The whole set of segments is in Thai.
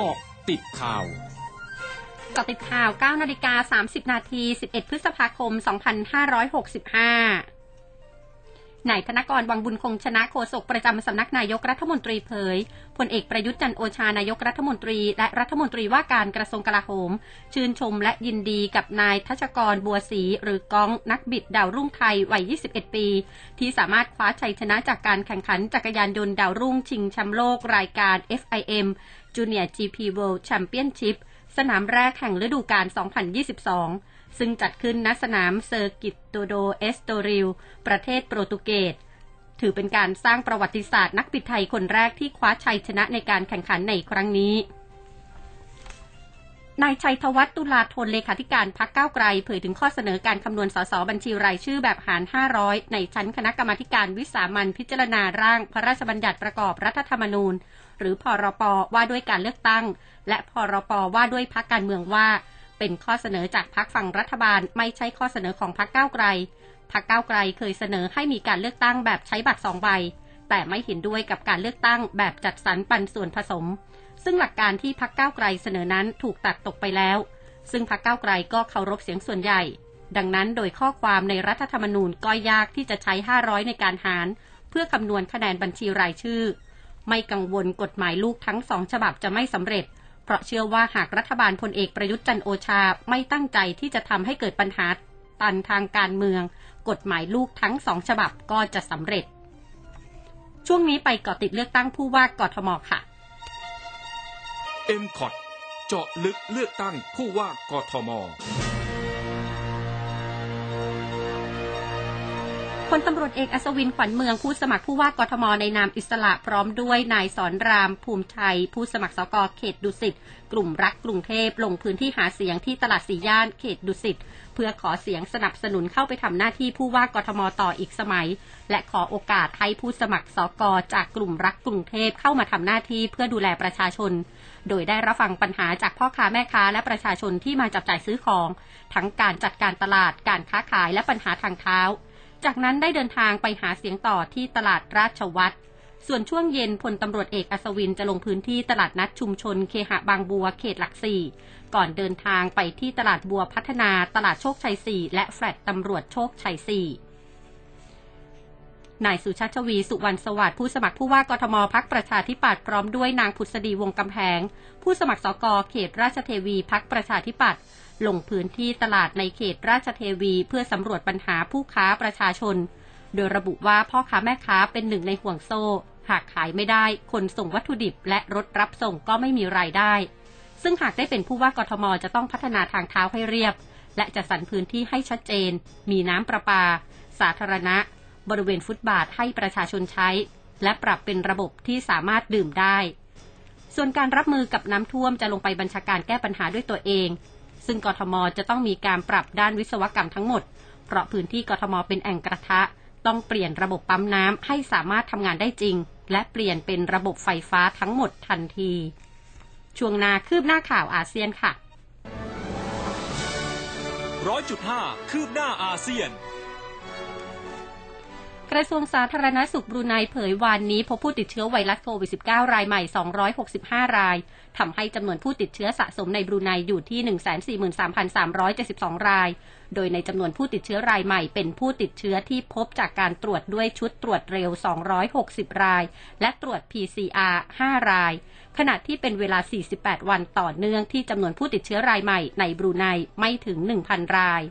เกาะติดข่าวเกาะติดข่าว 9 นาฬิกา 30 นาที 11 พฤษภาคม 2565 นายธนกรวังบุญคงชนะโฆษกประจำสำนักนายกรัฐมนตรีเผยพลเอกประยุทธ์จันโอชานายกรัฐมนตรี และรัฐมนตรีว่าการกระทรวงกลาโหม ชื่นชมและยินดีกับนายทัชกรบัวศรีหรือก้องนักบิดดาวรุ่งไทยวัย 21 ปี ที่สามารถคว้าชัยชนะจากการแข่งขันจักรยานยนต์ดาวรุ่งชิงแชมป์โลกรายการ FIM Junior GP World Championship สนามแรกแห่งฤดูกาล 2022 ซึ่งจัดขึ้นณสนามเซอร์กิตโตโดเอสโตริล ประเทศโปรตุเกส ถือเป็นการสร้างประวัติศาสตร์นักบิดไทยคนแรกที่คว้าชัยชนะในการแข่งขันในครั้งนี้นายชัยธวัฒน์ตุลาธนเลขาธิการพรรคก้าวไกล เผยถึงข้อเสนอการคำนวณสสบัญชีรายชื่อแบบหาร 500 ในชั้นคณะกรรมาธิการวิสามัญพิจารณาร่างพระราชบัญญัติประกอบรัฐธรรมนูญ หรือพรปว่าด้วยการเลือกตั้ง และพรปว่าด้วยพักการเมืองว่า เป็นข้อเสนอจากพักฝั่งรัฐบาลไม่ใช่ข้อเสนอของพักก้าวไกลพักก้าวไกลเคยเสนอให้มีการเลือกตั้งแบบใช้บัตรสองใบ แต่ไม่เห็นด้วยกับการเลือกตั้งแบบจัดสรรปันส่วนผสม ซึ่งหลักการที่พักก้าวไกลเสนอนั้นถูกตัดตกไปแล้ว ซึ่งพักก้าวไกลก็เคารพเสียงส่วนใหญ่ ดังนั้นโดยข้อความในรัฐธรรมนูญก็ยากที่จะใช้ 500 ในการหาร เพื่อคำนวณคะแนนบัญชีรายชื่อ ไม่กังวลกฎหมายลูกทั้งสองฉบับจะไม่สำเร็จ เพราะเชื่อว่าหากรัฐบาลพลเอกประยุทธ์จันโอชาไม่ตั้งใจที่จะทำให้เกิดปัญหาตันทางการเมือง กฎหมายลูกทั้งสองฉบับก็จะสำเร็จ ช่วงนี้ไปเกาะติดเลือกตั้งผู้ว่ากทมค่ะ m c o t เจาะลึกเลือกตั้งผู้ว่ากทม พลตำรวจเอกอัศวินขวัญเมืองผู้สมัครผู้ว่ากทมในนามอิสระพร้อมด้วยนายสอนรามภูมิชัย ผู้สมัครสกเขตดุสิตกลุ่มรักกรุงเทพลงพื้นที่หาเสียงที่ตลาดสีย่านเขตดุสิตเพื่อขอเสียงสนับสนุนเข้าไปทำหน้าที่ผู้ว่ากทมต่ออีกสมัย และขอโอกาสให้ผู้สมัครสกจากกลุ่มรักกรุงเทพเข้ามาทำหน้าที่เพื่อดูแลประชาชน โดยได้รับฟังปัญหาจากพ่อค้าแม่ค้าและประชาชนที่มาจับจ่ายซื้อของ ทั้งการจัดการตลาดการค้าขายและปัญหาทางเท้า จากนั้นได้เดินทางไปหาเสียงต่อที่ตลาดราชวัตรส่วนช่วงเย็นพลตำรวจเอกอัศวินจะลงพื้นที่ตลาดนัดชุมชนเคหะบางบัวเขตหลักสี่ก่อนเดินทางไปที่ตลาดบัวพัฒนาตลาดโชคชัยสี่และแฟลตตำรวจโชคชัยสี่ นายสุชาติชวีสุวรรณสวัสดิ์ผู้สมัครผู้ว่ากทมพักประชาธิปัตย์พร้อมด้วยนางพุทธดีวงกำแพง ผู้สมัครสกเขตราชเทวีพักประชาธิปัตย์ลงพื้นที่ตลาดในเขตราชเทวีเพื่อสำรวจปัญหาผู้ค้าประชาชน โดยระบุว่าพ่อค้าแม่ค้าเป็นหนึ่งในห่วงโซ่ หากขายไม่ได้คนส่งวัตถุดิบและรถรับส่งก็ไม่มีรายได้ ซึ่งหากได้เป็นผู้ว่ากทมจะต้องพัฒนาทางเท้าให้เรียบ และจะสรรพื้นที่ให้ชัดเจน มีน้ำประปา สาธารณะ บริเวณฟุตบาทให้ประชาชนใช้ และปรับเป็นระบบที่สามารถดื่มได้ ส่วนการรับมือกับน้ำท่วมจะลงไปบัญชาการแก้ปัญหาด้วยตัวเอง ซึ่งกทมจะต้องมีการปรับด้านวิศวกรรมทั้งหมด เพราะพื้นที่กทมเป็นแอ่งกระทะ ต้องเปลี่ยนระบบปั๊มน้ำให้สามารถทำงานได้จริง และเปลี่ยนเป็นระบบไฟฟ้าทั้งหมดทันที ช่วงนาคืบหน้าข่าวอาเซียนค่ะร้อยจุดห้าคืบหน้าอาเซียน กระทรวงสาธารณสุขบรูไนเผยวานนี้พบผู้ติดเชื้อไวรัสโควิด -19 รายใหม่ 265 ราย ทำให้จำนวนผู้ติดเชื้อสะสมในบรูไนอยู่ที่ 143,372 ราย โดยในจำนวนผู้ติดเชื้อรายใหม่เป็นผู้ติดเชื้อที่พบจากการตรวจด้วยชุดตรวจเร็ว 260 ราย และตรวจ PCR 5 ราย ขณะที่เป็นเวลา 48 วันต่อเนื่องที่จำนวนผู้ติดเชื้อรายใหม่ในบรูไนไม่ถึง 1,000 ราย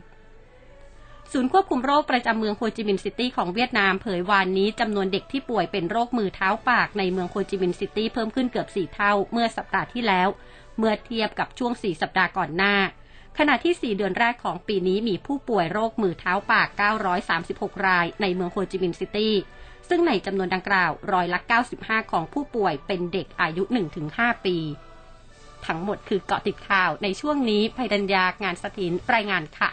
ศูนย์ควบคุมโรคประจำเมืองโฮจิมินห์ซิตี้ของเวียดนามเผยวานนี้จำนวนเด็กที่ป่วยเป็นโรคมือเท้าปากในเมืองโฮจิมินห์ซิตี้เพิ่มขึ้นเกือบ 4 เท่าเมื่อสัปดาห์ที่แล้ว เมื่อเทียบกับช่วง 4 สัปดาห์ก่อนหน้า ขณะที่ 4 เดือนแรกของปีนี้มีผู้ป่วยโรคมือเท้าปาก 936 รายในเมืองโฮจิมินห์ซิตี้ ซึ่งในจำนวนดังกล่าวร้อยละ 95 ของผู้ป่วยเป็นเด็กอายุ 1-5 ปี ทั้งหมดคือเกาะติดข่าวในช่วงนี้ภัยดัญญางานสถินรายงานค่ะ